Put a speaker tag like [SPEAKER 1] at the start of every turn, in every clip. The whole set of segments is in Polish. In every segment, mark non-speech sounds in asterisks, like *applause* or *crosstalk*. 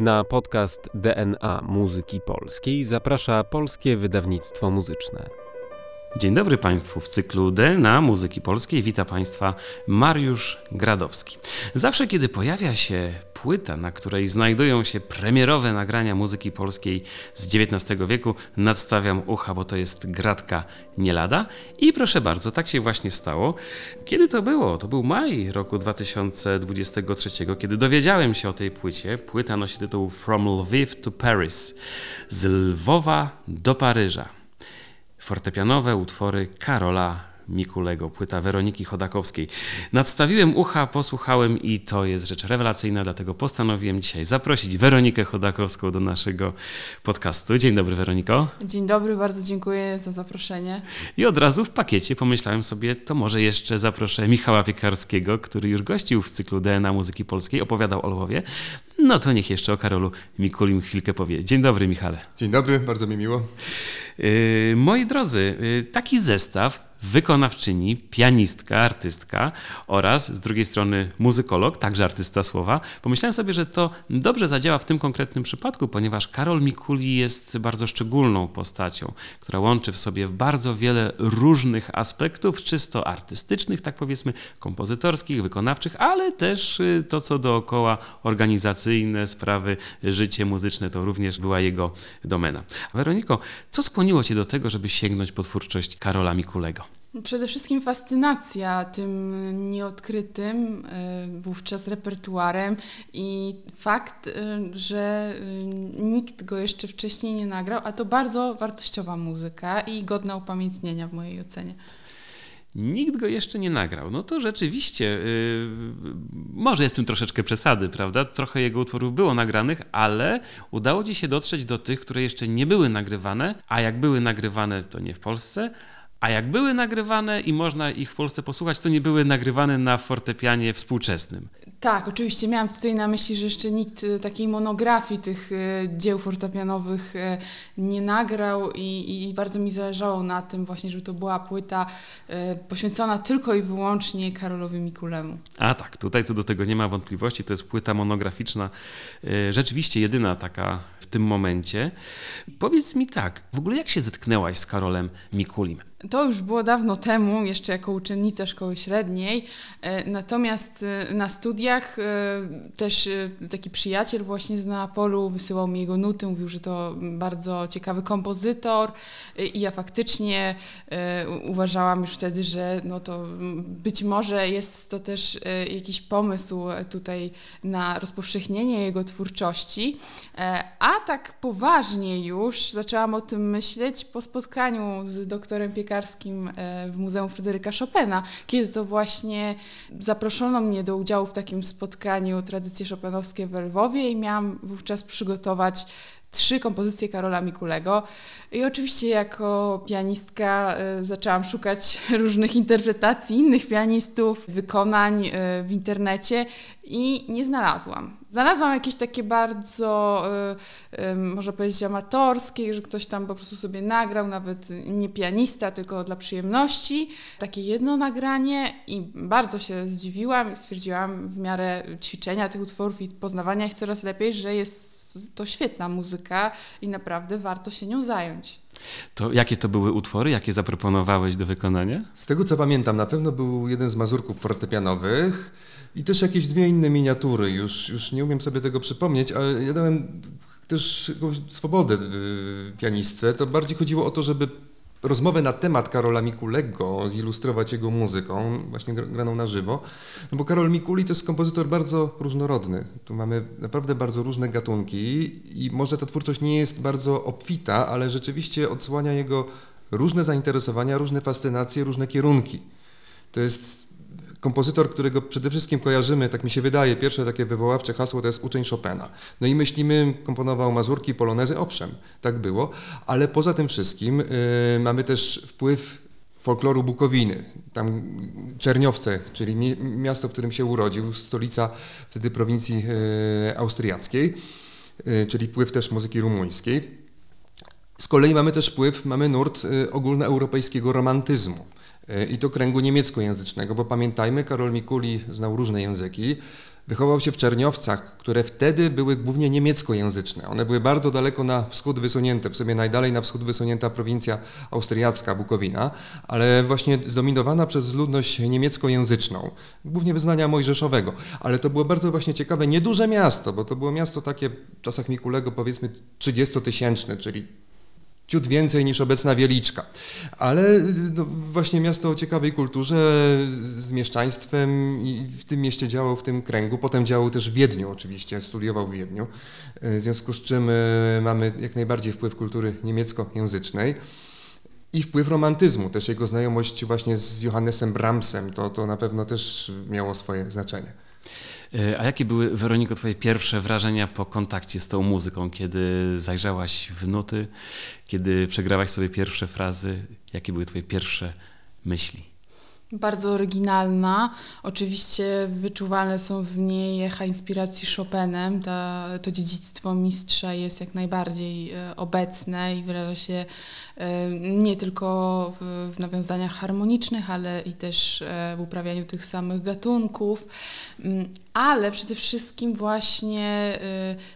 [SPEAKER 1] Na podcast DNA Muzyki Polskiej zaprasza Polskie Wydawnictwo Muzyczne.
[SPEAKER 2] Dzień dobry Państwu w cyklu DNA Muzyki Polskiej. Wita Państwa Mariusz Gradowski. Zawsze, kiedy pojawia się płyta, na której znajdują się premierowe nagrania muzyki polskiej z XIX wieku, nadstawiam ucha, bo to jest gratka nie lada. I proszę bardzo, tak się właśnie stało. Kiedy to było? To był maj roku 2023, kiedy dowiedziałem się o tej płycie. Płyta nosi tytuł From Lviv to Paris. Z Lwowa do Paryża fortepianowe utwory Karola Mikulego, płyta Weroniki Chodakowskiej. Nadstawiłem ucha, posłuchałem i to jest rzecz rewelacyjna, dlatego postanowiłem dzisiaj zaprosić Weronikę Chodakowską do naszego podcastu. Dzień dobry Weroniko.
[SPEAKER 3] Dzień dobry, bardzo dziękuję za zaproszenie.
[SPEAKER 2] I od razu w pakiecie pomyślałem sobie, to może jeszcze zaproszę Michała Piekarskiego, który już gościł w cyklu DNA Muzyki Polskiej, opowiadał o Lwowie. No to niech jeszcze o Karolu Mikulim chwilkę powie. Dzień dobry Michale.
[SPEAKER 4] Dzień dobry, bardzo mi miło.
[SPEAKER 2] Yy, moi drodzy, yy, taki zestaw wykonawczyni, pianistka, artystka oraz z drugiej strony muzykolog, także artysta słowa. Pomyślałem sobie, że to dobrze zadziała w tym konkretnym przypadku, ponieważ Karol Mikuli jest bardzo szczególną postacią, która łączy w sobie bardzo wiele różnych aspektów, czysto artystycznych, tak powiedzmy, kompozytorskich, wykonawczych, ale też y, to, co dookoła organizacyjne sprawy, życie muzyczne, to również była jego domena. Weroniko, co skłoniło Cię do tego, żeby sięgnąć po twórczość Karola Mikulego?
[SPEAKER 3] Przede wszystkim fascynacja tym nieodkrytym e, wówczas repertuarem i fakt, e, że e, nikt go jeszcze wcześniej nie nagrał, a to bardzo wartościowa muzyka i godna upamiętnienia w mojej ocenie.
[SPEAKER 2] Nikt go jeszcze nie nagrał. No to rzeczywiście, yy, może jest tym troszeczkę przesady, prawda? Trochę jego utworów było nagranych, ale udało ci się dotrzeć do tych, które jeszcze nie były nagrywane, a jak były nagrywane, to nie w Polsce, a jak były nagrywane i można ich w Polsce posłuchać, to nie były nagrywane na fortepianie współczesnym.
[SPEAKER 3] Tak, oczywiście miałam tutaj na myśli, że jeszcze nikt e, takiej monografii tych e, dzieł fortepianowych e, nie nagrał i, i bardzo mi zależało na tym właśnie, żeby to była płyta poświęcona tylko i wyłącznie Karolowi Mikulemu.
[SPEAKER 2] A tak, tutaj co do tego nie ma wątpliwości, to jest płyta monograficzna, rzeczywiście jedyna taka w tym momencie. Powiedz mi tak, w ogóle jak się zetknęłaś z Karolem Mikulim?
[SPEAKER 3] To już było dawno temu, jeszcze jako uczennica szkoły średniej. E, natomiast e, na studiach e, też taki przyjaciel właśnie z Neapolu wysyłał mi jego nuty, mówił, że to bardzo ciekawy kompozytor i ja faktycznie uważałam już wtedy, że no to być może jest to też jakiś pomysł tutaj na rozpowszechnienie jego twórczości. A tak poważnie już zaczęłam o tym myśleć po spotkaniu z doktorem Piekarskim e, w Muzeum Fryderyka Chopina, kiedy to właśnie zaproszono mnie do udziału w takim spotkaniu Tradycje Chopinowskie w Lwowie i miałam wówczas przygotować trzy kompozycje Karola Mikulego. I oczywiście jako pianistka y, zaczęłam szukać *laughs* różnych interpretacji innych pianistów, wykonań y, w internecie i nie znalazłam. Znalazłam jakieś takie bardzo, y, można powiedzieć, amatorskie, że ktoś tam po prostu sobie nagrał, nawet nie pianista, tylko dla przyjemności. Takie jedno nagranie i bardzo się zdziwiłam i stwierdziłam w miarę ćwiczenia tych utworów i poznawania ich coraz lepiej, że jest to świetna muzyka i naprawdę warto się nią zająć.
[SPEAKER 2] To jakie to były utwory? Jakie zaproponowałeś do wykonania?
[SPEAKER 4] Z tego co pamiętam, na pewno był jeden z mazurków fortepianowych i też jakieś dwie inne miniatury. Już, już nie umiem sobie tego przypomnieć, ale ja dałem też swobodę y, pianistce. To bardziej chodziło o to, żeby rozmowę na temat Karola Mikulego, zilustrować jego muzyką, właśnie graną na żywo, no bo Karol Mikuli to jest kompozytor bardzo różnorodny. Tu mamy naprawdę bardzo różne gatunki i może ta twórczość nie jest bardzo obfita, ale rzeczywiście odsłania jego różne zainteresowania, różne fascynacje, różne kierunki. To jest kompozytor, którego przede wszystkim kojarzymy, tak mi się wydaje, pierwsze takie wywoławcze hasło to jest uczeń Chopina. No i myślimy, komponował mazurki, polonezy, owszem, tak było, ale poza tym wszystkim yy, mamy też wpływ folkloru Bukowiny. Tam Czerniowce, czyli mi, miasto, w którym się urodził, stolica wtedy prowincji yy, austriackiej, yy, czyli wpływ też muzyki rumuńskiej. Z kolei mamy też wpływ, mamy nurt y, ogólnoeuropejskiego romantyzmu i to kręgu niemieckojęzycznego, bo pamiętajmy, Karol Mikuli znał różne języki. Wychował się w Czerniowcach, które wtedy były głównie niemieckojęzyczne. One były bardzo daleko na wschód wysunięte, w sobie najdalej na wschód wysunięta prowincja austriacka, Bukowina, ale właśnie zdominowana przez ludność niemieckojęzyczną, głównie wyznania mojżeszowego. Ale to było bardzo właśnie ciekawe, nieduże miasto, bo to było miasto takie w czasach Mikulego powiedzmy 30-tysięczne, czyli ciut więcej niż obecna Wieliczka. Ale no, właśnie miasto o ciekawej kulturze, z mieszczaństwem i w tym mieście działał w tym kręgu. Potem działał też w Wiedniu oczywiście, studiował w Wiedniu. W związku z czym e, mamy jak najbardziej wpływ kultury niemieckojęzycznej. I wpływ romantyzmu, też jego znajomość właśnie z Johannesem Brahmsem, to, to na pewno też miało swoje znaczenie.
[SPEAKER 2] E, a jakie były, Weroniko, Twoje pierwsze wrażenia po kontakcie z tą muzyką, kiedy zajrzałaś w nuty, kiedy przegrałaś sobie pierwsze frazy? Jakie były Twoje pierwsze myśli?
[SPEAKER 3] Bardzo oryginalna. Oczywiście wyczuwalne są w niej echa inspiracji Chopinem. Ta, to dziedzictwo mistrza jest jak najbardziej e, obecne i wyraża się e, nie tylko w, w nawiązaniach harmonicznych, ale i też w uprawianiu tych samych gatunków. Ale przede wszystkim właśnie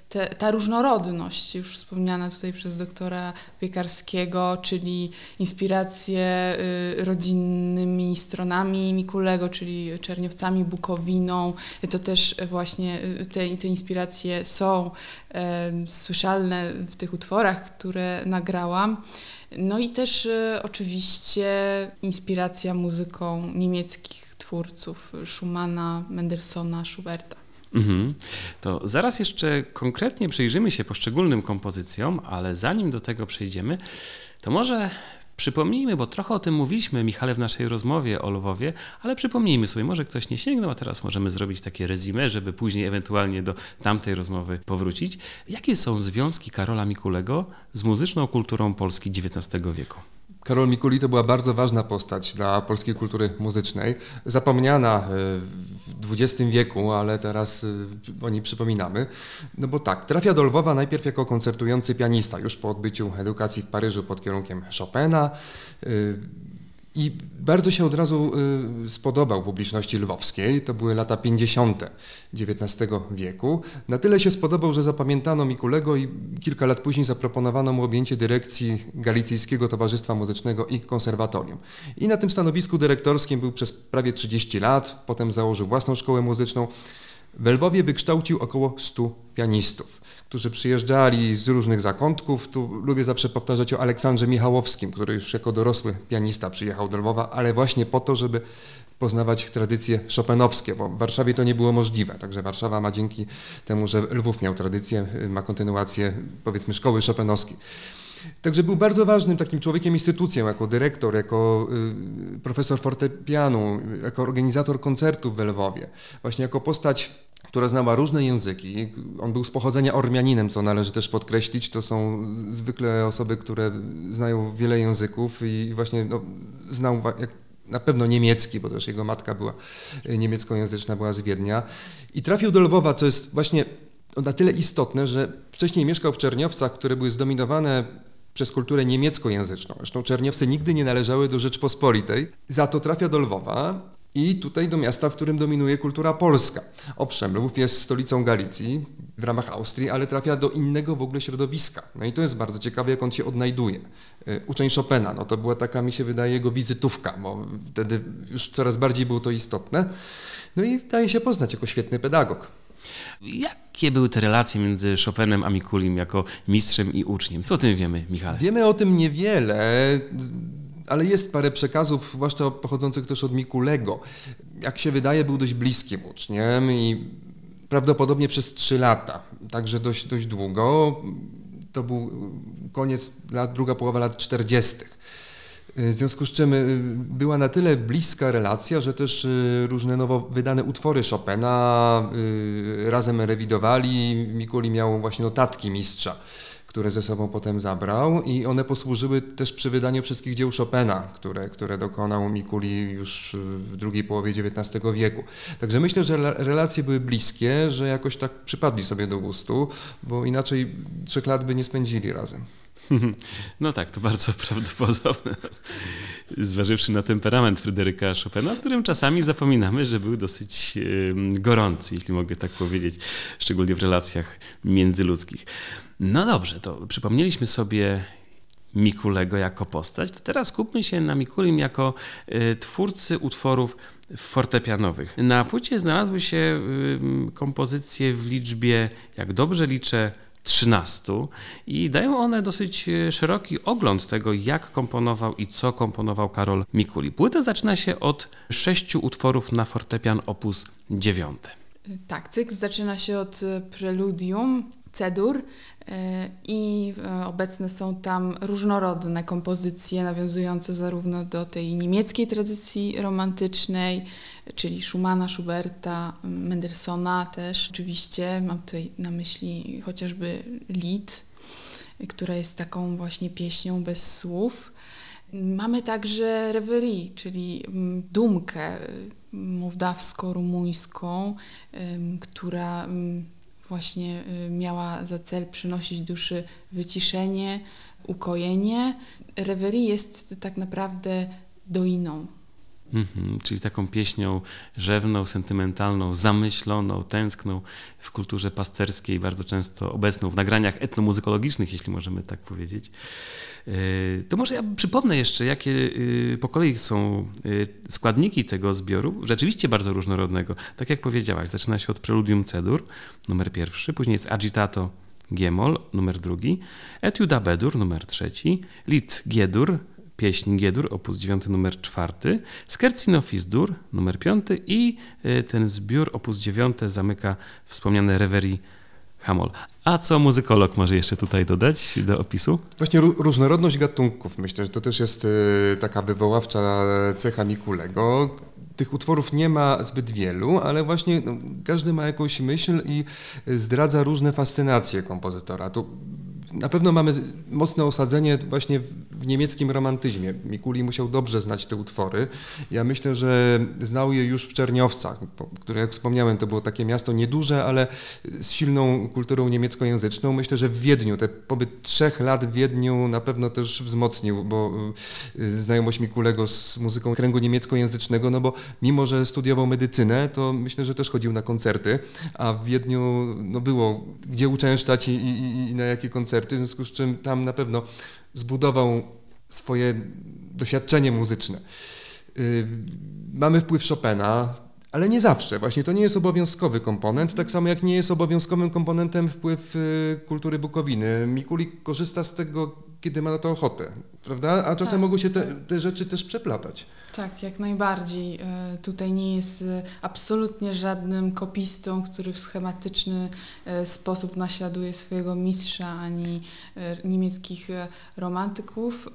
[SPEAKER 3] te, ta różnorodność, już wspomniana tutaj przez doktora Piekarskiego, czyli inspiracje rodzinnymi stronami Mikulego, czyli Czerniowcami, Bukowiną. To też właśnie te, te inspiracje są słyszalne w tych utworach, które nagrałam. No i też oczywiście inspiracja muzyką niemieckich twórców Schumana, Mendelssohna, Schuberta.
[SPEAKER 2] Mhm. To zaraz jeszcze konkretnie przyjrzymy się poszczególnym kompozycjom, ale zanim do tego przejdziemy, to może Przypomnijmy, bo trochę o tym mówiliśmy, Michale, w naszej rozmowie o Lwowie, ale przypomnijmy sobie, może ktoś nie sięgnął, a teraz możemy zrobić takie rezime, żeby później ewentualnie do tamtej rozmowy powrócić. Jakie są związki Karola Mikulego z muzyczną kulturą Polski XIX wieku?
[SPEAKER 4] Karol Mikuli to była bardzo ważna postać dla polskiej kultury muzycznej, zapomniana e, w XX wieku, ale teraz e, o niej przypominamy. No bo tak, trafia do Lwowa najpierw jako koncertujący pianista, już po odbyciu edukacji w Paryżu pod kierunkiem Chopina. I bardzo się od razu y, spodobał publiczności lwowskiej. To były lata 50. XIX wieku. Na tyle się spodobał, że zapamiętano Mikulego i kilka lat później zaproponowano mu objęcie dyrekcji Galicyjskiego Towarzystwa Muzycznego i Konserwatorium. I na tym stanowisku dyrektorskim był przez prawie 30 lat. Potem założył własną szkołę muzyczną. W Lwowie wykształcił około 100 pianistów którzy przyjeżdżali z różnych zakątków. Tu lubię zawsze powtarzać o Aleksandrze Michałowskim, który już jako dorosły pianista przyjechał do Lwowa, ale właśnie po to, żeby poznawać tradycje szopenowskie, bo w Warszawie to nie było możliwe. Także Warszawa ma dzięki temu, że Lwów miał tradycję, ma kontynuację powiedzmy szkoły szopenowskiej. Także był bardzo ważnym takim człowiekiem, instytucją, jako dyrektor, jako y, profesor fortepianu, jako organizator koncertów w Lwowie. Właśnie jako postać która znała różne języki. On był z pochodzenia Ormianinem, co należy też podkreślić. To są zwykle osoby, które znają wiele języków i właśnie no, znał na pewno niemiecki, bo też jego matka była niemieckojęzyczna, była z Wiednia. I trafił do Lwowa, co jest właśnie na tyle istotne, że wcześniej mieszkał w Czerniowcach, które były zdominowane przez kulturę niemieckojęzyczną. Zresztą Czerniowcy nigdy nie należały do Rzeczpospolitej. Za to trafia do Lwowa i tutaj do miasta, w którym dominuje kultura polska. Owszem, Lwów jest stolicą Galicji w ramach Austrii, ale trafia do innego w ogóle środowiska. No i to jest bardzo ciekawe, jak on się odnajduje. Y, uczeń Chopina, no to była taka, mi się wydaje, jego wizytówka, bo wtedy już coraz bardziej było to istotne. No i daje się poznać jako świetny pedagog.
[SPEAKER 2] Jakie były te relacje między Chopinem a Mikulim jako mistrzem i uczniem? Co o tym wiemy, Michale?
[SPEAKER 4] Wiemy o tym niewiele ale jest parę przekazów, zwłaszcza pochodzących też od Mikulego. Jak się wydaje, był dość bliskim uczniem i prawdopodobnie przez trzy lata, także dość, dość długo. To był koniec lat, druga połowa lat 40. W związku z czym y, była na tyle bliska relacja, że też y, różne nowo wydane utwory Chopina y, razem rewidowali. Mikuli miał właśnie notatki mistrza które ze sobą potem zabrał i one posłużyły też przy wydaniu wszystkich dzieł Chopina, które, które dokonał Mikuli już w drugiej połowie XIX wieku. Także myślę, że relacje były bliskie, że jakoś tak przypadli sobie do gustu, bo inaczej trzech lat by nie spędzili razem. *laughs*
[SPEAKER 2] No tak, to bardzo *laughs* prawdopodobne. Zważywszy na temperament Fryderyka Chopina, o którym czasami zapominamy, że był dosyć gorący, jeśli mogę tak powiedzieć, szczególnie w relacjach międzyludzkich. No dobrze, to przypomnieliśmy sobie Mikulego jako postać, to teraz skupmy się na Mikulim jako e, twórcy utworów fortepianowych. Na płycie znalazły się kompozycje w liczbie, jak dobrze liczę, 13 i dają one dosyć e, szeroki ogląd tego, jak komponował i co komponował Karol Mikuli. Płyta zaczyna się od sześciu utworów na fortepian opus 9.
[SPEAKER 3] Tak, cykl zaczyna się od e, preludium, cedur i e, obecne są tam różnorodne kompozycje nawiązujące zarówno do tej niemieckiej tradycji romantycznej, czyli Schumana, Schuberta, Mendelssohna też. Oczywiście mam tutaj na myśli chociażby Lied, która jest taką właśnie pieśnią bez słów. Mamy także reverie, czyli mm, dumkę y, mołdawsko-rumuńską, ym, która ym, właśnie y, miała za cel przynosić duszy wyciszenie, ukojenie. Reverie jest tak naprawdę doiną.
[SPEAKER 2] Mhm, czyli taką pieśnią rzewną, sentymentalną, zamyśloną, tęskną w kulturze pasterskiej, bardzo często obecną w nagraniach etnomuzykologicznych, jeśli możemy tak powiedzieć. Yy, To może ja przypomnę jeszcze, jakie yy, po kolei są yy, składniki tego zbioru, rzeczywiście bardzo różnorodnego. Tak jak powiedziałaś, zaczyna się od preludium cedur, numer pierwszy, później jest agitato G-moll, numer drugi, Etiuda Bedur, numer trzeci, Lit G-dur, pieśń G-dur, opus 9, numer czwarty, Scherzino Fis-dur, numer piąty i y, ten zbiór, opus 9, zamyka wspomniane Reverie Hamol. A co muzykolog może jeszcze tutaj dodać do opisu?
[SPEAKER 4] Właśnie ró- różnorodność gatunków, myślę, że to też jest y, taka wywoławcza cecha Mikulego. Tych utworów nie ma zbyt wielu, ale właśnie no, każdy ma jakąś myśl i zdradza różne fascynacje kompozytora. Tu na pewno mamy mocne osadzenie właśnie w niemieckim romantyzmie. Mikuli musiał dobrze znać te utwory. Ja myślę, że znał je już w Czerniowcach, które jak wspomniałem, to było takie miasto nieduże, ale z silną kulturą niemieckojęzyczną. Myślę, że w Wiedniu, te pobyt trzech lat w Wiedniu na pewno też wzmocnił, bo y, znajomość Mikulego z muzyką kręgu niemieckojęzycznego, no bo mimo, że studiował medycynę, to myślę, że też chodził na koncerty, a w Wiedniu no było gdzie uczęszczać i, i, i na jakie koncerty, w związku z czym tam na pewno zbudował swoje doświadczenie muzyczne. Y, Mamy wpływ Chopina, ale nie zawsze. Właśnie to nie jest obowiązkowy komponent, tak samo jak nie jest obowiązkowym komponentem wpływ y, kultury Bukowiny. Mikulik korzysta z tego, kiedy ma na to ochotę, prawda? A czasem
[SPEAKER 3] Tak,
[SPEAKER 4] mogą się te,
[SPEAKER 3] tak.
[SPEAKER 4] te rzeczy też przeplatać.
[SPEAKER 3] Tak, jak najbardziej. E, Tutaj nie jest e, absolutnie żadnym kopistą, który w schematyczny sposób naśladuje swojego mistrza ani niemieckich romantyków.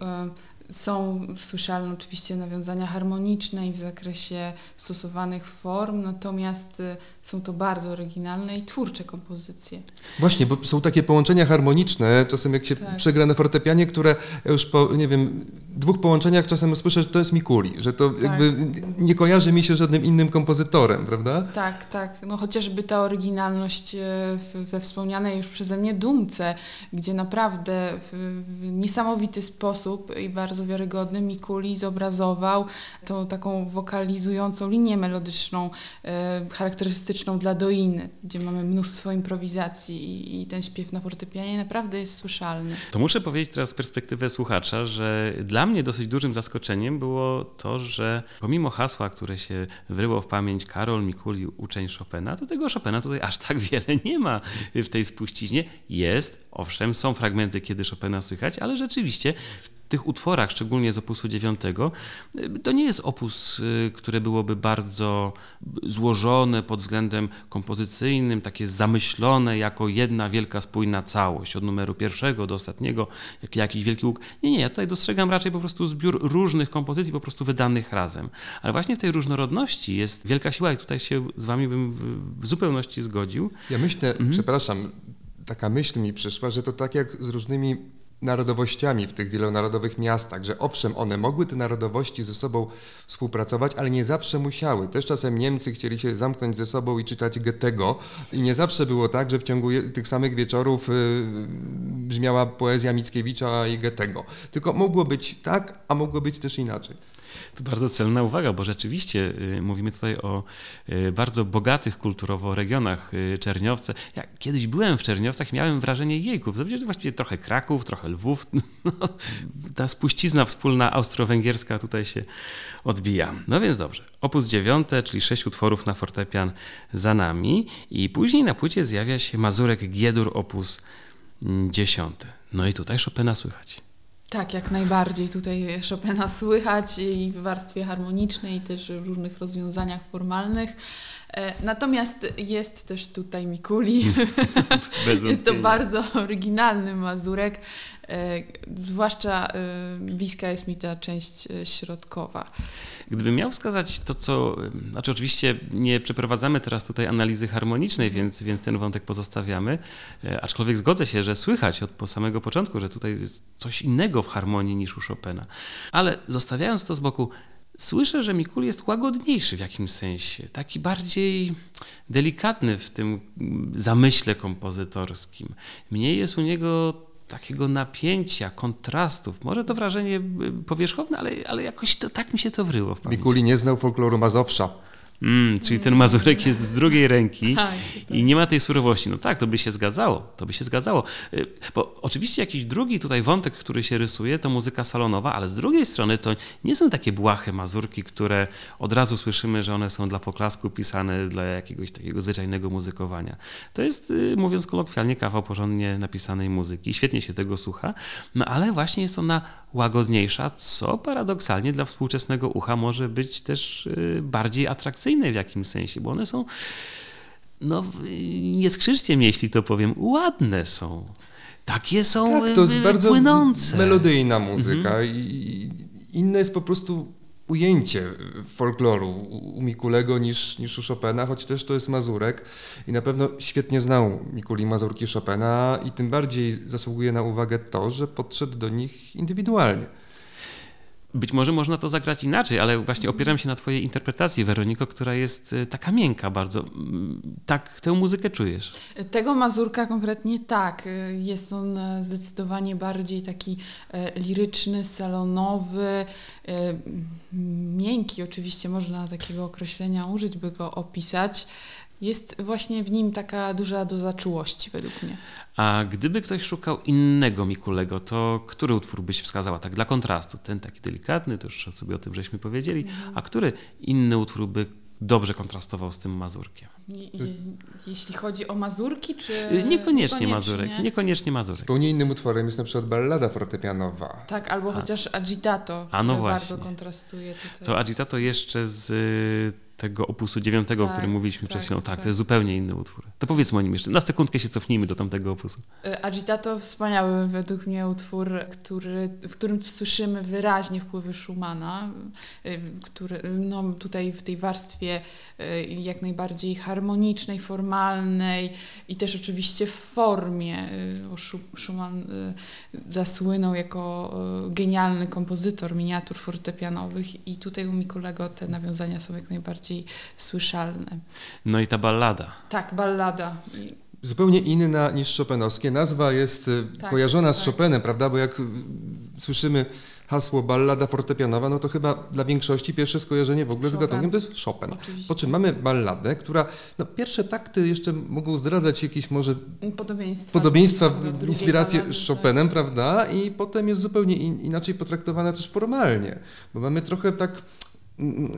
[SPEAKER 3] Są słyszalne oczywiście nawiązania harmoniczne i w zakresie stosowanych form, natomiast e, są to bardzo oryginalne i twórcze kompozycje.
[SPEAKER 4] Właśnie, bo są takie połączenia harmoniczne, czasem jak się
[SPEAKER 3] Tak.
[SPEAKER 4] przegra na fortepianie, które już po, nie wiem, dwóch połączeniach czasem słyszę, że to jest Mikuli, że to
[SPEAKER 3] Tak.
[SPEAKER 4] jakby nie kojarzy mi się z żadnym innym kompozytorem, prawda?
[SPEAKER 3] Tak, tak. No chociażby ta oryginalność e, we wspomnianej już przeze mnie dumce, gdzie naprawdę w, w niesamowity sposób i bardzo wiarygodny Mikuli zobrazował tą taką wokalizującą linię melodyczną, e, charakterystyczną dla doiny, gdzie mamy mnóstwo improwizacji i, i ten śpiew na fortepianie naprawdę jest słyszalny.
[SPEAKER 2] To muszę powiedzieć teraz z perspektywy słuchacza, że dla mnie dosyć dużym zaskoczeniem było to, że pomimo hasła, które się wryło w pamięć Karol Mikuli, uczeń Chopina, to tego Chopina tutaj aż tak wiele nie ma w tej spuściźnie. Jest, owszem, są fragmenty, kiedy Chopina słychać, ale rzeczywiście w tych utworach, szczególnie z opusu 9, to nie jest opus, y, które byłoby bardzo złożone pod względem kompozycyjnym, takie zamyślone jako jedna wielka, spójna całość, od numeru pierwszego do ostatniego, jak jakiś wielki łuk. Nie, nie, ja tutaj dostrzegam raczej po prostu zbiór różnych kompozycji, po prostu wydanych razem. Ale właśnie w tej różnorodności jest wielka siła i tutaj się z wami bym w, w zupełności zgodził.
[SPEAKER 4] Ja myślę,
[SPEAKER 2] Mhm.
[SPEAKER 4] przepraszam, taka myśl mi przyszła, że to tak jak z różnymi narodowościami w tych wielonarodowych miastach, że owszem, one mogły te narodowości ze sobą współpracować, ale nie zawsze musiały. Też czasem Niemcy chcieli się zamknąć ze sobą i czytać Goethego i nie zawsze było tak, że w ciągu tych samych wieczorów y, brzmiała poezja Mickiewicza i Goethego. Tylko mogło być tak, a mogło być też inaczej.
[SPEAKER 2] To bardzo celna uwaga, bo rzeczywiście y, mówimy tutaj o y, bardzo bogatych kulturowo regionach y, Czerniowce. Ja kiedyś byłem w Czerniowcach i miałem wrażenie jejku, to będzie właściwie trochę Kraków, trochę Lwów. *laughs* No, ta spuścizna wspólna austro-węgierska tutaj się odbija. No więc dobrze. Opus dziewiąte, czyli sześć utworów na fortepian za nami i później na płycie zjawia się Mazurek Giedur opus mm, dziesiąte. No i tutaj Chopina słychać.
[SPEAKER 3] Tak, jak najbardziej. Tutaj Chopina słychać i w warstwie harmonicznej, i też w różnych rozwiązaniach formalnych. E, Natomiast jest też tutaj Mikuli. *laughs*
[SPEAKER 2] Bez
[SPEAKER 3] jest to bardzo oryginalny mazurek. E, Zwłaszcza e, bliska jest mi ta część środkowa.
[SPEAKER 2] Gdybym miał wskazać to, co. Znaczy, oczywiście nie przeprowadzamy teraz tutaj analizy harmonicznej, więc, więc ten wątek pozostawiamy. Aczkolwiek zgodzę się, że słychać od po samego początku, że tutaj jest coś innego w harmonii niż u Chopina. Ale zostawiając to z boku, słyszę, że Mikul jest łagodniejszy w jakimś sensie, taki bardziej delikatny w tym zamyśle kompozytorskim. Mniej jest u niego takiego napięcia, kontrastów. Może to wrażenie powierzchowne, ale, ale jakoś to tak mi się to wryło w pamięci.
[SPEAKER 4] Mikuli nie znał folkloru Mazowsza.
[SPEAKER 2] Mm, czyli ten mazurek jest z drugiej ręki
[SPEAKER 3] Tak,
[SPEAKER 2] i nie ma tej surowości. No tak, to by się zgadzało, to by się zgadzało. Y, Bo oczywiście jakiś drugi tutaj wątek, który się rysuje, to muzyka salonowa, ale z drugiej strony to nie są takie błahe mazurki, które od razu słyszymy, że one są dla poklasku pisane dla jakiegoś takiego zwyczajnego muzykowania. To jest, y, mówiąc kolokwialnie, kawał porządnie napisanej muzyki. Świetnie się tego słucha, no ale właśnie jest ona łagodniejsza, co paradoksalnie dla współczesnego ucha może być też y, bardziej atrakcyjne w jakimś sensie, bo one są, no nie skrzyczcie mnie, jeśli to powiem, ładne są. Takie są
[SPEAKER 4] Tak, to jest
[SPEAKER 2] y,
[SPEAKER 4] bardzo
[SPEAKER 2] płynące.
[SPEAKER 4] melodyjna muzyka i i inne jest po prostu ujęcie folkloru u Mikulego niż, niż u Chopina, choć też to jest Mazurek i na pewno świetnie znał Mikuli Mazurki Chopina i tym bardziej zasługuje na uwagę to, że podszedł do nich indywidualnie.
[SPEAKER 2] Być może można to zagrać inaczej, ale właśnie opieram się na twojej interpretacji, Weroniko, która jest y, taka miękka bardzo. Mm, Tak tę muzykę czujesz.
[SPEAKER 3] Tego mazurka konkretnie tak. E, Jest on e, zdecydowanie bardziej taki e, liryczny, salonowy, e, miękki oczywiście można takiego określenia użyć, by go opisać. Jest właśnie w nim taka duża doza czułości według mnie.
[SPEAKER 2] A gdyby ktoś szukał innego Mikulego, to który utwór byś wskazała tak dla kontrastu? Ten taki delikatny, to już sobie o tym żeśmy powiedzieli, a który inny utwór by dobrze kontrastował z tym Mazurkiem?
[SPEAKER 3] Je, je, jeśli chodzi o mazurki, czy...
[SPEAKER 2] Y, Niekoniecznie Mazurek, niekoniecznie Mazurek.
[SPEAKER 4] Zupełnie innym utworem jest na przykład ballada fortepianowa.
[SPEAKER 3] Tak, albo chociaż agitato,
[SPEAKER 2] A, no właśnie.
[SPEAKER 3] bardzo kontrastuje tutaj.
[SPEAKER 2] To Agitato jeszcze z y, tego opusu dziewiątego, o
[SPEAKER 3] Tak,
[SPEAKER 2] którym mówiliśmy
[SPEAKER 3] tak,
[SPEAKER 2] chwilą. Tak,
[SPEAKER 3] tak.
[SPEAKER 2] to jest zupełnie inny utwór. To powiedzmy o nim jeszcze. Na sekundkę się cofnijmy do tamtego opusu.
[SPEAKER 3] E, Agitato wspaniały według mnie utwór, który, w którym słyszymy wyraźnie wpływy Schumana, e, który no, tutaj w tej warstwie e, jak najbardziej harmonicznej, formalnej i też oczywiście w formie. O Schu- Schumann zasłynął jako genialny kompozytor miniatur fortepianowych i tutaj u Mikulego te nawiązania są jak najbardziej słyszalne.
[SPEAKER 2] No i ta ballada.
[SPEAKER 3] Tak, ballada.
[SPEAKER 4] Zupełnie inna niż Chopinowskie. Nazwa jest y,
[SPEAKER 3] Tak,
[SPEAKER 4] kojarzona z
[SPEAKER 3] tak.
[SPEAKER 4] Chopinem, prawda? Bo jak y, słyszymy hasło ballada fortepianowa, no to chyba dla większości pierwsze skojarzenie w ogóle z
[SPEAKER 3] Chopin.
[SPEAKER 4] gatunkiem to jest Chopin.
[SPEAKER 3] Oczywiście.
[SPEAKER 4] Po czym mamy balladę, która, no pierwsze takty jeszcze mogą zdradzać jakieś może
[SPEAKER 3] Podobieństwa.
[SPEAKER 4] podobieństwa, inspiracje
[SPEAKER 3] ballady,
[SPEAKER 4] z
[SPEAKER 3] tak.
[SPEAKER 4] Chopinem, prawda? I potem jest zupełnie in, inaczej potraktowana też formalnie, bo mamy trochę tak mm,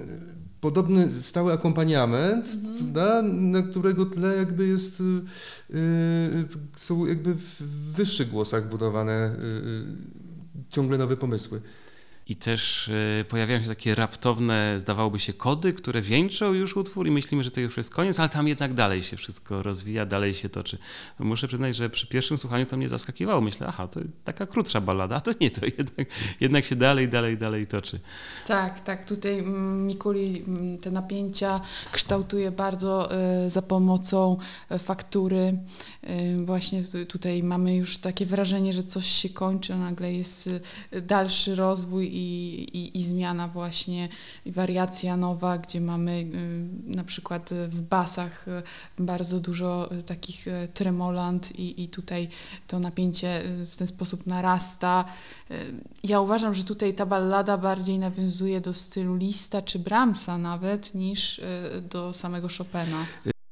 [SPEAKER 4] podobny stały akompaniament,
[SPEAKER 3] Mhm.
[SPEAKER 4] prawda? Na którego tle jakby jest, y, y, są jakby w wyższych głosach budowane y, y, ciągle nowe pomysły.
[SPEAKER 2] I też e, pojawiają się takie raptowne, zdawałoby się, kody, które wieńczą już utwór i myślimy, że to już jest koniec, ale tam jednak dalej się wszystko rozwija, dalej się toczy. Muszę przyznać, że przy pierwszym słuchaniu to mnie zaskakiwało. Myślę, aha, to taka krótsza ballada, a to nie, to jednak, jednak się dalej, dalej, dalej toczy.
[SPEAKER 3] Tak, tak. Tutaj mm, Mikuli mm, te napięcia kształtuje bardzo y, za pomocą y, faktury. Właśnie tu- tutaj mamy już takie wrażenie, że coś się kończy, a nagle jest dalszy rozwój i, i, i zmiana właśnie, i wariacja nowa, gdzie mamy y, na przykład w basach y, bardzo dużo y, takich tremolant i, i tutaj to napięcie w ten sposób narasta. Ja uważam, że tutaj ta ballada bardziej nawiązuje do stylu Lista czy Brahmsa nawet niż do samego Chopina.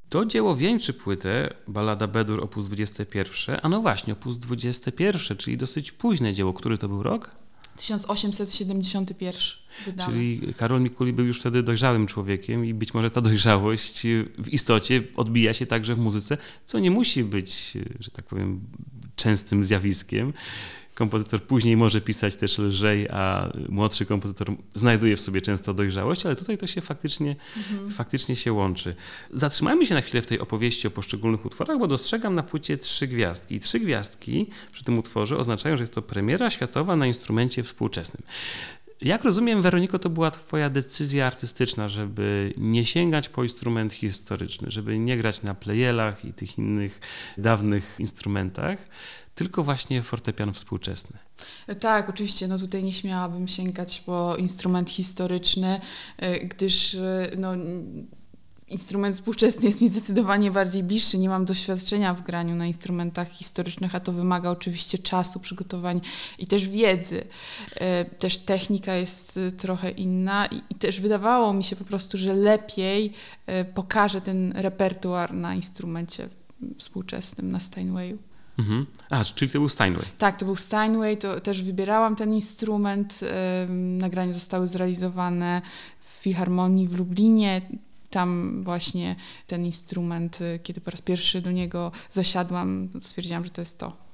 [SPEAKER 2] To dzieło wieńczy płytę, Ballada Bedur op. 21, a no właśnie, op. 21, czyli dosyć późne dzieło. Który to był rok?
[SPEAKER 3] 1871 wydany.
[SPEAKER 2] Czyli Karol Mikuli był już wtedy dojrzałym człowiekiem i być może ta dojrzałość w istocie odbija się także w muzyce, co nie musi być, że tak powiem, częstym zjawiskiem. Kompozytor później może pisać też lżej, a młodszy kompozytor znajduje w sobie często dojrzałość, ale tutaj to się faktycznie, faktycznie się łączy. Zatrzymajmy się na chwilę w tej opowieści o poszczególnych utworach, bo dostrzegam na płycie trzy gwiazdki. I trzy gwiazdki przy tym utworze oznaczają, że jest to premiera światowa na instrumencie współczesnym. Jak rozumiem, Weroniko, to była Twoja decyzja artystyczna, żeby nie sięgać po instrument historyczny, żeby nie grać na plejelach i tych innych dawnych instrumentach, tylko właśnie fortepian współczesny.
[SPEAKER 3] Tak, oczywiście, no tutaj nie śmiałabym sięgać po instrument historyczny, y, gdyż y, no, instrument współczesny jest mi zdecydowanie bardziej bliższy. Nie mam doświadczenia w graniu na instrumentach historycznych, a to wymaga oczywiście czasu, przygotowań i też wiedzy. Y, Też technika jest trochę inna i, też wydawało mi się po prostu, że lepiej pokażę ten repertuar na instrumencie współczesnym, na Steinwayu.
[SPEAKER 2] Mhm. A, czyli to był Steinway.
[SPEAKER 3] Tak, to był Steinway, to też wybierałam ten instrument. Nagrania zostały zrealizowane w Filharmonii w Lublinie. Tam właśnie ten instrument, y, kiedy po raz pierwszy do niego zasiadłam, stwierdziłam, że to jest to.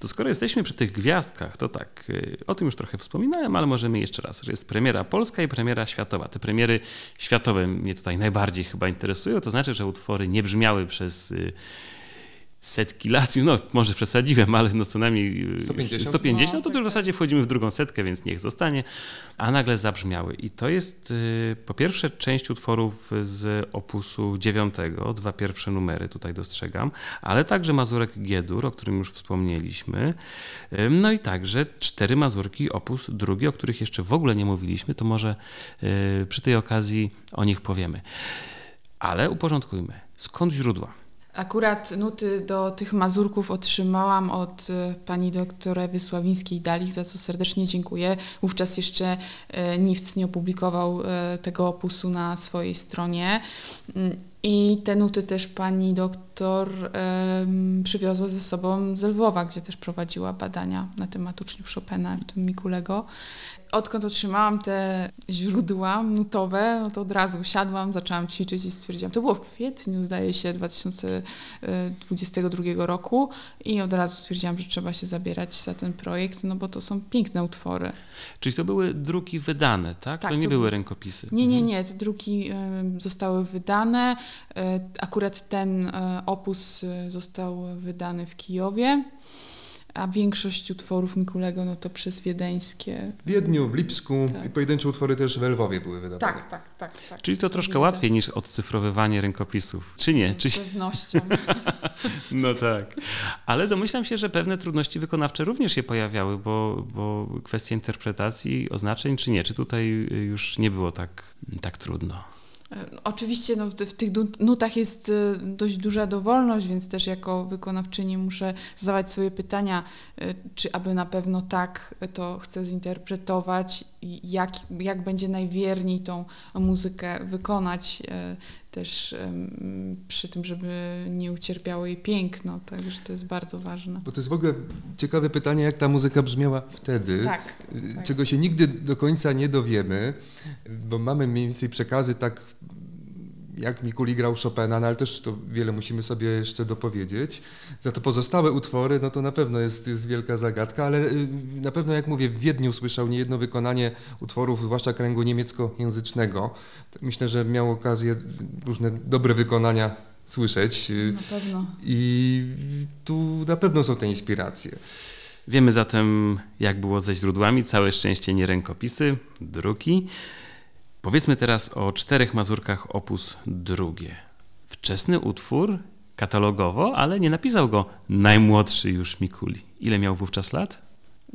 [SPEAKER 2] To skoro jesteśmy przy tych gwiazdkach, to tak, y, o tym już trochę wspominałem, ale możemy jeszcze raz, że jest premiera polska i premiera światowa. Te premiery światowe mnie tutaj najbardziej chyba interesują, to znaczy, że utwory nie brzmiały przez y, setki lat, no może przesadziłem, ale no co najmniej y,
[SPEAKER 4] 150?
[SPEAKER 2] 150
[SPEAKER 3] No,
[SPEAKER 2] to, to
[SPEAKER 3] tak,
[SPEAKER 2] już w zasadzie wchodzimy w drugą setkę, więc niech zostanie, a nagle zabrzmiały. I to jest y, po pierwsze część utworów z opusu dziewiątego, dwa pierwsze numery tutaj dostrzegam, ale także Mazurek Giedur, o którym już wspomnieliśmy, no i także cztery Mazurki opus drugi, o których jeszcze w ogóle nie mówiliśmy, to może y, przy tej okazji o nich powiemy. Ale uporządkujmy. Skąd źródła?
[SPEAKER 3] Akurat nuty do tych mazurków otrzymałam od y, pani doktor Ewy Sławińskiej-Dalich, za co serdecznie dziękuję. Wówczas jeszcze y, NIFC nie opublikował y, tego opusu na swojej stronie. Mm, I te nuty też pani doktor przywiozła ze sobą z Lwowa, gdzie też prowadziła badania na temat uczniów Chopina, w tym Mikulego. Odkąd otrzymałam te źródła nutowe, no to od razu usiadłam, zaczęłam ćwiczyć i stwierdziłam, to było w kwietniu, zdaje się, 2022 roku i od razu stwierdziłam, że trzeba się zabierać za ten projekt, no bo to są piękne utwory.
[SPEAKER 2] Czyli to były druki wydane, tak?
[SPEAKER 3] Tak,
[SPEAKER 2] to nie
[SPEAKER 3] to
[SPEAKER 2] były rękopisy.
[SPEAKER 3] Nie, nie,
[SPEAKER 2] Mhm.
[SPEAKER 3] nie, te druki zostały wydane. Y, Akurat ten y, opus y, został wydany w Kijowie, a większość utworów Mikulego no to przez wiedeńskie.
[SPEAKER 4] W Wiedniu, w Lipsku
[SPEAKER 3] Tak.
[SPEAKER 4] i pojedyncze utwory też w Lwowie były wydawane.
[SPEAKER 3] Tak, tak, tak. tak.
[SPEAKER 2] Czyli to troszkę łatwiej niż odcyfrowywanie rękopisów. Czy nie?
[SPEAKER 3] Z pewnością. *laughs*
[SPEAKER 2] No tak. Ale domyślam się, że pewne trudności wykonawcze również się pojawiały, bo, bo kwestia interpretacji, oznaczeń, czy nie? Czy tutaj już nie było tak, tak trudno?
[SPEAKER 3] E, Oczywiście no, w, w tych nutach jest e, dość duża dowolność, więc też jako wykonawczyni muszę zadawać sobie pytania, e, czy aby na pewno tak to chcę zinterpretować jak, jak będzie najwierniej tą muzykę wykonać. Też przy tym, żeby nie ucierpiało jej piękno, także to jest bardzo ważne.
[SPEAKER 4] Bo to jest w ogóle ciekawe pytanie, jak ta muzyka brzmiała wtedy.
[SPEAKER 3] Tak,
[SPEAKER 4] y,
[SPEAKER 3] tak.
[SPEAKER 4] Czego się nigdy do końca nie dowiemy, bo mamy mniej więcej przekazy tak jak Mikuli grał Chopina, no ale też to wiele musimy sobie jeszcze dopowiedzieć. Za to pozostałe utwory, no to na pewno jest, jest wielka zagadka, ale y, na pewno, jak mówię, w Wiedniu słyszał niejedno wykonanie utworów, zwłaszcza kręgu niemieckojęzycznego. Myślę, że miał okazję różne dobre wykonania słyszeć y,
[SPEAKER 3] Na pewno.
[SPEAKER 4] i tu na pewno są te inspiracje.
[SPEAKER 2] Wiemy zatem, jak było ze źródłami. Całe szczęście nie rękopisy, druki. Powiedzmy teraz o czterech mazurkach opus drugie. Wczesny utwór, katalogowo, ale nie napisał go najmłodszy już Mikuli. Ile miał wówczas lat?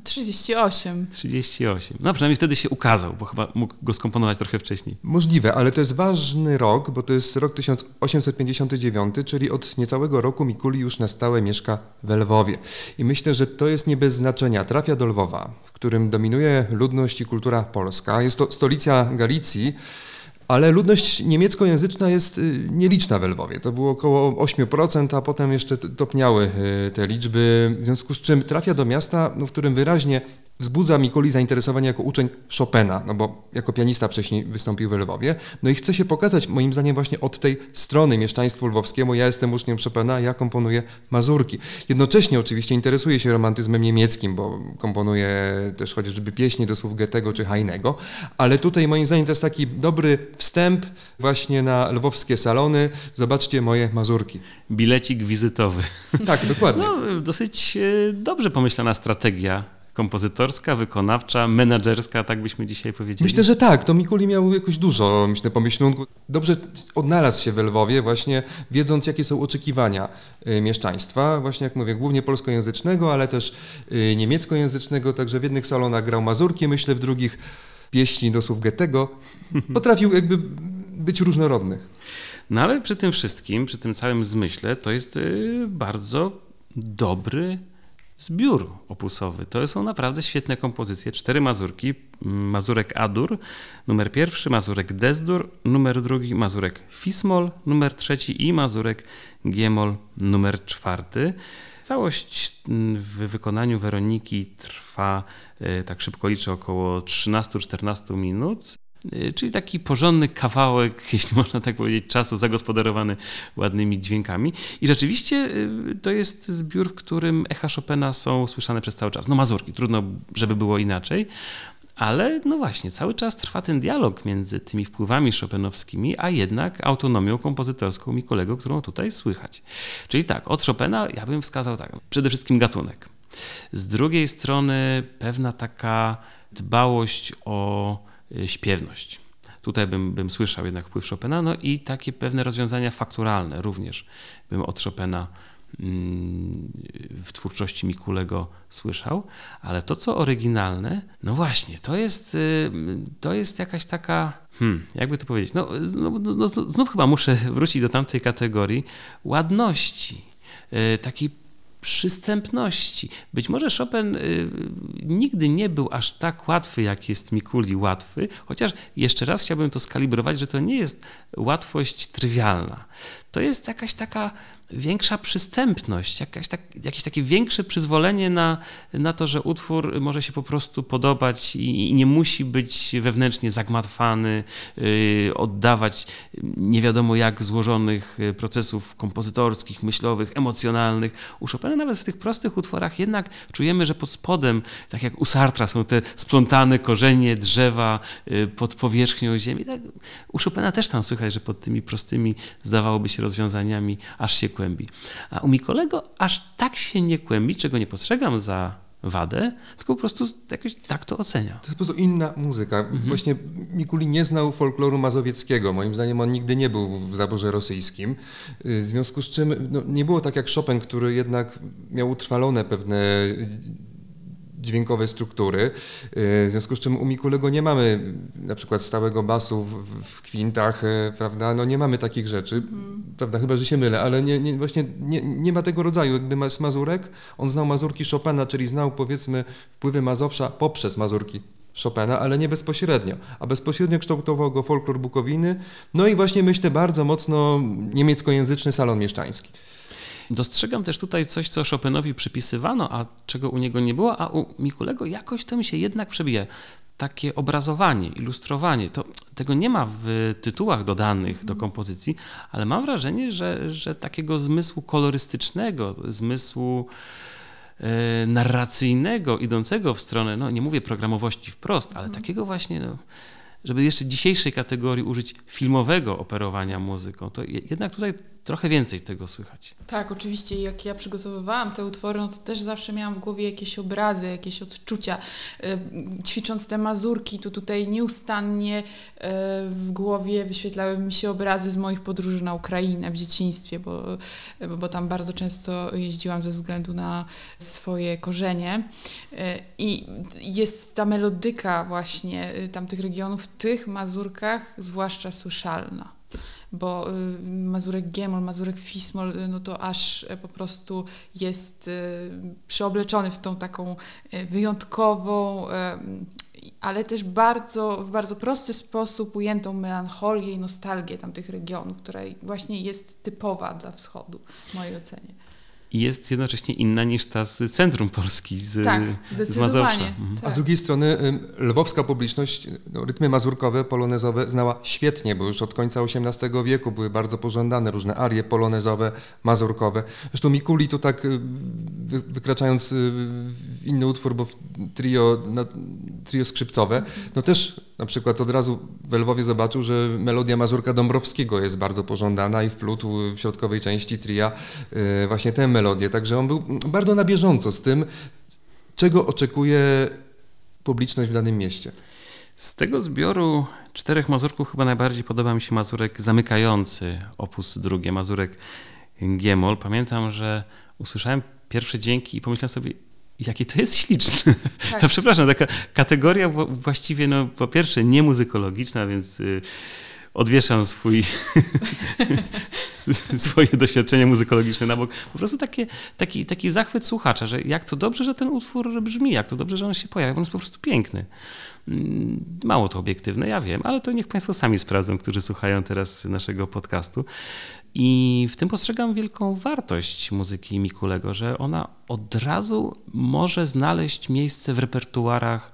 [SPEAKER 3] 38.
[SPEAKER 2] 38. No przynajmniej wtedy się ukazał, bo chyba mógł go skomponować trochę wcześniej.
[SPEAKER 4] Możliwe, ale to jest ważny rok, bo to jest rok 1859, czyli od niecałego roku Mikuli już na stałe mieszka w Lwowie. I myślę, że to jest nie bez znaczenia. Trafia do Lwowa, w którym dominuje ludność i kultura polska. Jest to stolica Galicji, ale ludność niemieckojęzyczna jest y, nieliczna w Lwowie. To było około 8%, a potem jeszcze topniały y, te liczby, w związku z czym trafia do miasta, no, w którym wyraźnie wzbudza Mikuli zainteresowanie jako uczeń Chopina, no bo jako pianista wcześniej wystąpił w Lwowie. No i chce się pokazać, moim zdaniem, właśnie od tej strony mieszczaństwu lwowskiemu. Ja jestem uczniem Chopina, ja komponuję mazurki. Jednocześnie oczywiście interesuje się romantyzmem niemieckim, bo komponuje też chociażby pieśni do słów Goethego czy Heinego, ale tutaj moim zdaniem to jest taki dobry wstęp właśnie na lwowskie salony. Zobaczcie moje mazurki.
[SPEAKER 2] Bilecik wizytowy.
[SPEAKER 4] Tak, dokładnie.
[SPEAKER 2] No, dosyć e, dobrze pomyślana strategia kompozytorska, wykonawcza, menedżerska, tak byśmy dzisiaj powiedzieli.
[SPEAKER 4] Myślę, że tak. To Mikuli miał jakoś dużo, myślę, pomyślunku. Dobrze odnalazł się w Lwowie, właśnie wiedząc, jakie są oczekiwania y, mieszczaństwa. Właśnie, jak mówię, głównie polskojęzycznego, ale też y, niemieckojęzycznego. Także w jednych salonach grał mazurki, myślę, w drugich pieśni do słów Goethego. *laughs* Potrafił jakby być różnorodny.
[SPEAKER 2] No ale przy tym wszystkim, przy tym całym zmyśle, to jest y, bardzo dobry zbiór opusowy. To są naprawdę świetne kompozycje. Cztery mazurki. Mazurek Adur, numer pierwszy, mazurek Desdur, numer drugi, mazurek Fismol, numer trzeci i mazurek Giemol, numer czwarty. Całość mm, w wykonaniu Weroniki trwa, y, tak szybko liczę, około 13-14 minut. Y, Czyli taki porządny kawałek, *laughs* jeśli można tak powiedzieć, czasu zagospodarowany ładnymi dźwiękami. I rzeczywiście y, to jest zbiór, w którym echa Chopina są słyszane przez cały czas. No mazurki, trudno, żeby było inaczej. Ale no właśnie, cały czas trwa ten dialog między tymi wpływami chopinowskimi, a jednak autonomią kompozytorską Mikolego, którą tutaj słychać. Czyli tak, od Chopina ja bym wskazał tak, przede wszystkim gatunek. Z drugiej strony pewna taka dbałość o śpiewność. Tutaj bym, bym słyszał jednak wpływ Chopina, no i takie pewne rozwiązania fakturalne również bym od Chopina mm, w twórczości Mikulego słyszał, ale to co oryginalne, no właśnie, to jest, y, to jest jakaś taka, hmm, jakby to powiedzieć, no, no, no znów chyba muszę wrócić do tamtej kategorii ładności, y, takiej przystępności. Być może Chopin y, nigdy nie był aż tak łatwy, jak jest Mikuli łatwy, chociaż jeszcze raz chciałbym to skalibrować, że to nie jest łatwość trywialna. To jest jakaś taka większa przystępność, jakaś tak, jakieś takie większe przyzwolenie na, na to, że utwór może się po prostu podobać i, i nie musi być wewnętrznie zagmatwany, yy, oddawać nie wiadomo jak złożonych y, procesów kompozytorskich, myślowych, emocjonalnych. U Chopina nawet w tych prostych utworach jednak czujemy, że pod spodem, tak jak u Sartra, są te splątane korzenie drzewa yy, pod powierzchnią ziemi. Tak, u Chopina też tam słychać, że pod tymi prostymi, zdawałoby się, rozwiązaniami aż się kłębi. A u Mikolego aż tak się nie kłębi, czego nie postrzegam za wadę, tylko po prostu jakoś tak to ocenia.
[SPEAKER 4] To jest po prostu inna muzyka. Właśnie Mikuli nie znał folkloru mazowieckiego. Moim zdaniem on nigdy nie był w zaborze rosyjskim. Y, W związku z czym no, nie było tak jak Chopin, który jednak miał utrwalone pewne dźwiękowe struktury. Y, W związku z czym u Mikulego nie mamy na przykład stałego basu w, w kwintach, y, prawda? No nie mamy takich rzeczy, prawda? Chyba, że się mylę, ale nie, nie, właśnie nie, nie ma tego rodzaju. Jakby z Mazurek, on znał mazurki Chopina, czyli znał powiedzmy wpływy Mazowsza poprzez mazurki Chopina, ale nie bezpośrednio. A bezpośrednio kształtował go folklor Bukowiny, no i właśnie myślę bardzo mocno niemieckojęzyczny salon mieszczański.
[SPEAKER 2] Dostrzegam też tutaj coś, co Chopinowi przypisywano, a czego u niego nie było, a u Mikulego jakoś to mi się jednak przebija. takie obrazowanie, ilustrowanie. To, tego nie ma w tytułach dodanych do kompozycji, ale mam wrażenie, że, że takiego zmysłu kolorystycznego, zmysłu e, narracyjnego, idącego w stronę, no nie mówię programowości wprost, ale takiego właśnie, no, żeby jeszcze dzisiejszej kategorii użyć filmowego operowania muzyką, to je- jednak tutaj trochę więcej tego słychać.
[SPEAKER 3] Tak, oczywiście. Jak ja przygotowywałam te utwory, no to też zawsze miałam w głowie jakieś obrazy, jakieś odczucia. Ćwicząc te mazurki, to tutaj nieustannie y, w głowie wyświetlały mi się obrazy z moich podróży na Ukrainę w dzieciństwie, bo, bo- bo tam bardzo często jeździłam ze względu na swoje korzenie. Y, I jest ta melodyka właśnie tamtych regionów tych mazurkach zwłaszcza słyszalna bo y, Mazurek Giemol, Mazurek Fismol, y, no to aż y, po prostu jest y, przeobleczony w tą taką y, wyjątkową, y, ale też bardzo, w bardzo prosty sposób ujętą melancholię i nostalgię tamtych regionów, która właśnie jest typowa dla wschodu, w mojej ocenie.
[SPEAKER 2] I jest jednocześnie inna niż ta z centrum Polski, z,
[SPEAKER 3] Tak,
[SPEAKER 2] z. Mazowsza. Mhm.
[SPEAKER 4] A
[SPEAKER 3] Tak.
[SPEAKER 4] z drugiej strony lwowska publiczność no, rytmy mazurkowe, polonezowe znała świetnie, bo już od końca XVIII wieku były bardzo pożądane różne arie polonezowe, mazurkowe. Zresztą Mikuli tu tak wy, wykraczając y, w inny utwór, bo w trio, na, trio skrzypcowe, no też na przykład od razu we Lwowie zobaczył, że melodia Mazurka Dąbrowskiego jest bardzo pożądana i wplótł w środkowej części tria y, właśnie tę melodię. Także on był bardzo na bieżąco z tym, czego oczekuje publiczność w danym mieście.
[SPEAKER 2] Z tego zbioru czterech mazurków chyba najbardziej podoba mi się mazurek zamykający, opus drugie, mazurek Giemol. Pamiętam, że usłyszałem pierwsze dźwięki i pomyślałem sobie, jaki to jest śliczny.
[SPEAKER 3] Tak. *laughs*
[SPEAKER 2] Ja przepraszam, taka kategoria wła- właściwie, no po pierwsze nie muzykologiczna, więc y, odwieszam swój, *laughs* swoje doświadczenie muzykologiczne na bok. Po prostu takie, taki, taki zachwyt słuchacza, że jak to dobrze, że ten utwór brzmi, jak to dobrze, że on się pojawia, on jest po prostu piękny. Mm, Mało to obiektywne, ja wiem, ale to niech Państwo sami sprawdzą, którzy słuchają teraz naszego podcastu. I w tym postrzegam wielką wartość muzyki Mikulego, że ona od razu może znaleźć miejsce w repertuarach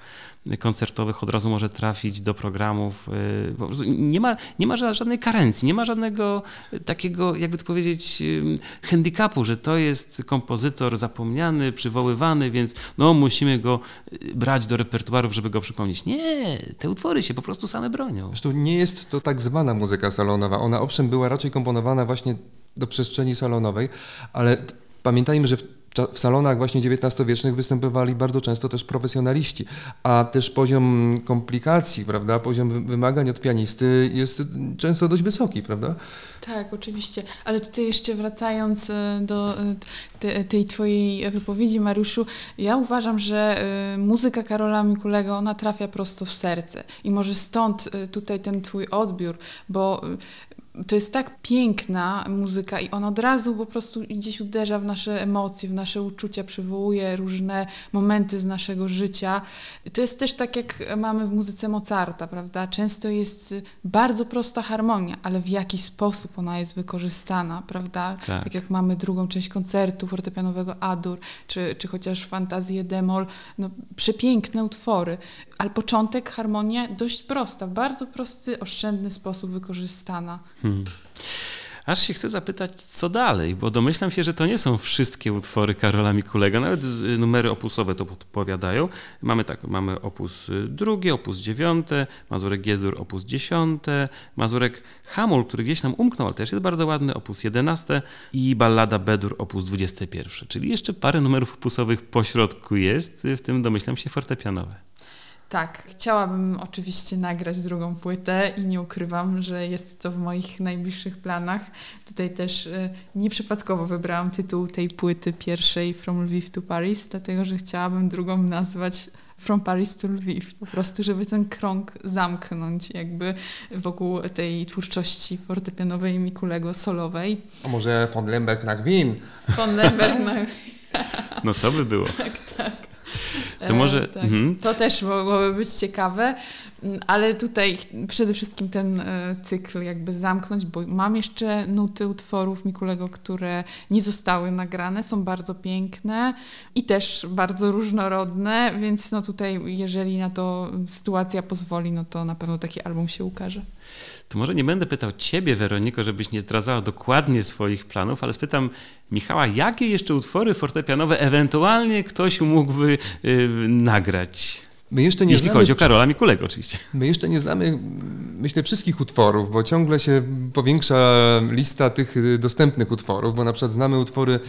[SPEAKER 2] koncertowych, od razu może trafić do programów. prostu Nie ma, nie ma ża- żadnej karencji, nie ma żadnego takiego, jakby to powiedzieć, ym, handicapu, że to jest kompozytor zapomniany, przywoływany, więc no musimy go y, brać do repertuarów, żeby go przypomnieć. Nie, te utwory się po prostu same bronią.
[SPEAKER 4] Zresztą nie jest to tak zwana muzyka salonowa. Ona owszem była raczej komponowana właśnie do przestrzeni salonowej, ale pamiętajmy, że w, w salonach właśnie XIX-wiecznych występowali bardzo często też profesjonaliści, a też poziom komplikacji, prawda, poziom wy- wymagań od pianisty jest często dość wysoki, prawda?
[SPEAKER 3] Tak, oczywiście. Ale tutaj jeszcze wracając e, do e, te, tej twojej wypowiedzi, Mariuszu, ja uważam, że e, muzyka Karola Mikulego, ona trafia prosto w serce. I może stąd tutaj ten twój odbiór, bo to jest tak piękna muzyka i on od razu po prostu gdzieś uderza w nasze emocje, w nasze uczucia, przywołuje różne momenty z naszego życia. To jest też tak, jak mamy w muzyce Mozarta, prawda? Często jest bardzo prosta harmonia, ale w jaki sposób ona jest wykorzystana, prawda?
[SPEAKER 2] Tak.
[SPEAKER 3] Tak jak mamy drugą część koncertu fortepianowego Adur, czy, czy chociaż fantazję Demol, no, przepiękne utwory, ale początek, harmonia dość prosta, w bardzo prosty, oszczędny sposób wykorzystana.
[SPEAKER 2] Hmm. Aż się chcę zapytać, co dalej, bo domyślam się, że to nie są wszystkie utwory Karola Mikulego, nawet z- numery opusowe to podpowiadają. Mamy tak, mamy opus y, drugie, opus dziewiąte, Mazurek Giedur opus dziesiąte, Mazurek Hamul, który gdzieś nam umknął, ale też jest bardzo ładny, opus jedenaste i Ballada Bedur opus dwudzieste pierwsze, czyli jeszcze parę numerów opusowych po środku jest, y, w tym domyślam się fortepianowe.
[SPEAKER 3] Tak, chciałabym oczywiście nagrać drugą płytę i nie ukrywam, że jest to w moich najbliższych planach. Tutaj też e, nieprzypadkowo wybrałam tytuł tej płyty pierwszej From Lviv to Paris, dlatego że chciałabym drugą nazwać From Paris to Lviv, po prostu, żeby ten krąg zamknąć jakby wokół tej twórczości fortepianowej Mikulego solowej.
[SPEAKER 4] A może von Lemberg nach Wien?
[SPEAKER 3] Von Lemberg na *laughs*
[SPEAKER 2] No to by było. To
[SPEAKER 3] E,
[SPEAKER 2] może-
[SPEAKER 3] tak.
[SPEAKER 2] mhm.
[SPEAKER 3] To też mogłoby być ciekawe. Mm, Ale tutaj przede wszystkim ten e, cykl jakby zamknąć, bo mam jeszcze nuty utworów Mikulego, które nie zostały nagrane, są bardzo piękne i też bardzo różnorodne, więc no tutaj jeżeli na to sytuacja pozwoli, no to na pewno taki album się ukaże.
[SPEAKER 2] To może nie będę pytał ciebie, Weroniko, żebyś nie zdradzała dokładnie swoich planów, ale spytam Michała, jakie jeszcze utwory fortepianowe ewentualnie ktoś mógłby y, nagrać?
[SPEAKER 4] My jeszcze nie
[SPEAKER 2] Jeśli
[SPEAKER 4] znamy,
[SPEAKER 2] chodzi o Karola Mikulego oczywiście.
[SPEAKER 4] My jeszcze nie znamy, myślę, wszystkich utworów, bo ciągle się powiększa lista tych y, dostępnych utworów, bo na przykład znamy utwory,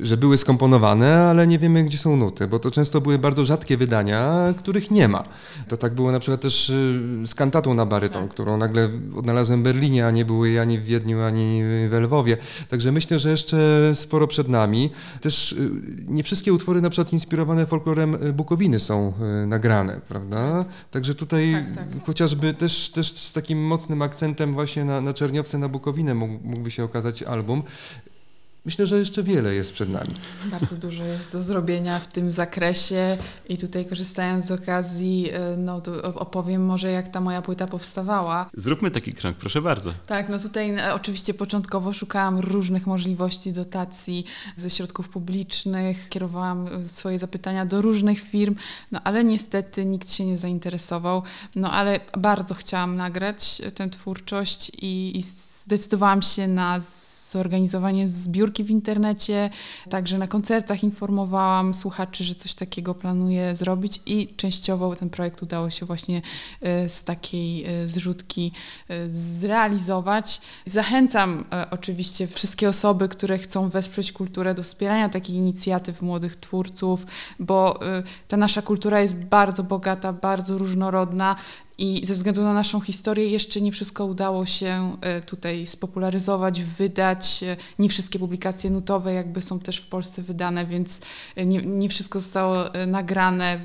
[SPEAKER 4] że były skomponowane, ale nie wiemy, gdzie są nuty, bo to często były bardzo rzadkie wydania, których nie ma. To tak było na przykład też y, z kantatą na baryton, którą nagle odnalazłem w Berlinie, a nie były ani w Wiedniu, ani w Lwowie. Także myślę, że jeszcze sporo przed nami. Też y, nie wszystkie utwory na przykład inspirowane folklorem y, Bukowiny są nagrane, prawda? Także tutaj
[SPEAKER 3] Tak, tak.
[SPEAKER 4] chociażby też, też z takim mocnym akcentem właśnie na, na Czerniowce, na Bukowinę mógł, mógłby się okazać album. Myślę, że jeszcze wiele jest przed nami.
[SPEAKER 3] Bardzo dużo jest do zrobienia w tym zakresie i tutaj korzystając z okazji, e, no to opowiem może jak ta moja płyta powstawała.
[SPEAKER 2] Zróbmy taki krąg, proszę bardzo.
[SPEAKER 3] Tak, no tutaj e, oczywiście początkowo szukałam różnych możliwości dotacji ze środków publicznych, kierowałam e, swoje zapytania do różnych firm, no ale niestety nikt się nie zainteresował. No ale bardzo chciałam nagrać tę twórczość i, i zdecydowałam się na zorganizowanie zbiórki w internecie, także na koncertach informowałam słuchaczy, że coś takiego planuję zrobić i częściowo ten projekt udało się właśnie e, z takiej e, zrzutki e, zrealizować. Zachęcam oczywiście wszystkie osoby, które chcą wesprzeć kulturę do wspierania takich inicjatyw młodych twórców, bo ta nasza kultura jest bardzo bogata, bardzo różnorodna i ze względu na naszą historię jeszcze nie wszystko udało się e, tutaj spopularyzować, wydać. E, Nie wszystkie publikacje nutowe jakby są też w Polsce wydane, więc e, nie, nie wszystko zostało nagrane,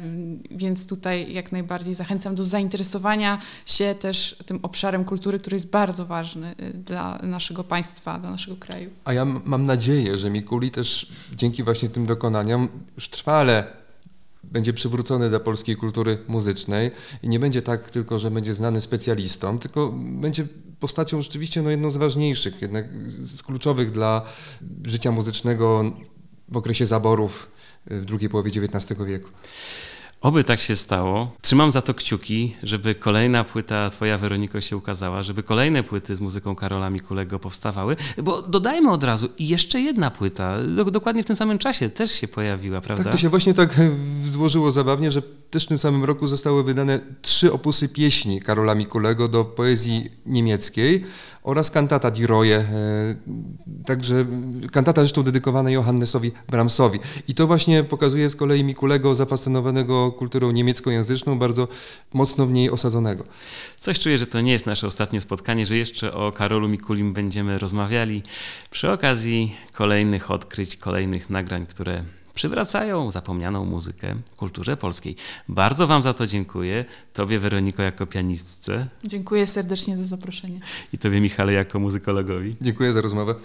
[SPEAKER 3] więc tutaj jak najbardziej zachęcam do zainteresowania się też tym obszarem kultury, który jest bardzo ważny dla naszego państwa, dla naszego kraju.
[SPEAKER 4] A ja mam nadzieję, że Mikuli też dzięki właśnie tym dokonaniom już trwale będzie przywrócony do polskiej kultury muzycznej i nie będzie tak tylko, że będzie znany specjalistą, tylko będzie postacią rzeczywiście no, jedną z ważniejszych, jednak z kluczowych dla życia muzycznego w okresie zaborów w drugiej połowie XIX wieku.
[SPEAKER 2] Oby tak się stało. Trzymam za to kciuki, żeby kolejna płyta Twoja Weroniko się ukazała, żeby kolejne płyty z muzyką Karola Mikulego powstawały, bo dodajmy od razu, i jeszcze jedna płyta, do, dokładnie w tym samym czasie też się pojawiła, prawda?
[SPEAKER 4] Tak to się właśnie tak e, złożyło zabawnie, że też w tym samym roku zostały wydane trzy opusy pieśni Karola Mikulego do poezji niemieckiej oraz kantata Die Reue, e, także kantata zresztą dedykowana Johannesowi Brahmsowi. I to właśnie pokazuje z kolei Mikulego zafascynowanego kulturą niemieckojęzyczną, bardzo mocno w niej osadzonego.
[SPEAKER 2] Coś czuję, że to nie jest nasze ostatnie spotkanie, że jeszcze o Karolu Mikulim będziemy rozmawiali przy okazji kolejnych odkryć, kolejnych nagrań, które przywracają zapomnianą muzykę kulturze polskiej. Bardzo Wam za to dziękuję. Tobie, Weroniko, jako pianistce
[SPEAKER 3] Dziękuję serdecznie za zaproszenie.
[SPEAKER 2] i Tobie, Michale, jako muzykologowi.
[SPEAKER 4] Dziękuję za rozmowę.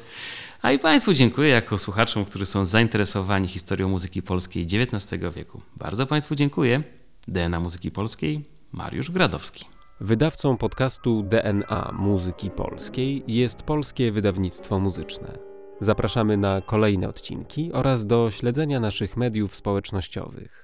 [SPEAKER 2] A i Państwu dziękuję jako słuchaczom, którzy są zainteresowani historią muzyki polskiej XIX wieku. Bardzo Państwu dziękuję. DNA Muzyki Polskiej, Mariusz Gradowski.
[SPEAKER 1] Wydawcą podcastu DNA Muzyki Polskiej jest Polskie Wydawnictwo Muzyczne. Zapraszamy na kolejne odcinki oraz do śledzenia naszych mediów społecznościowych.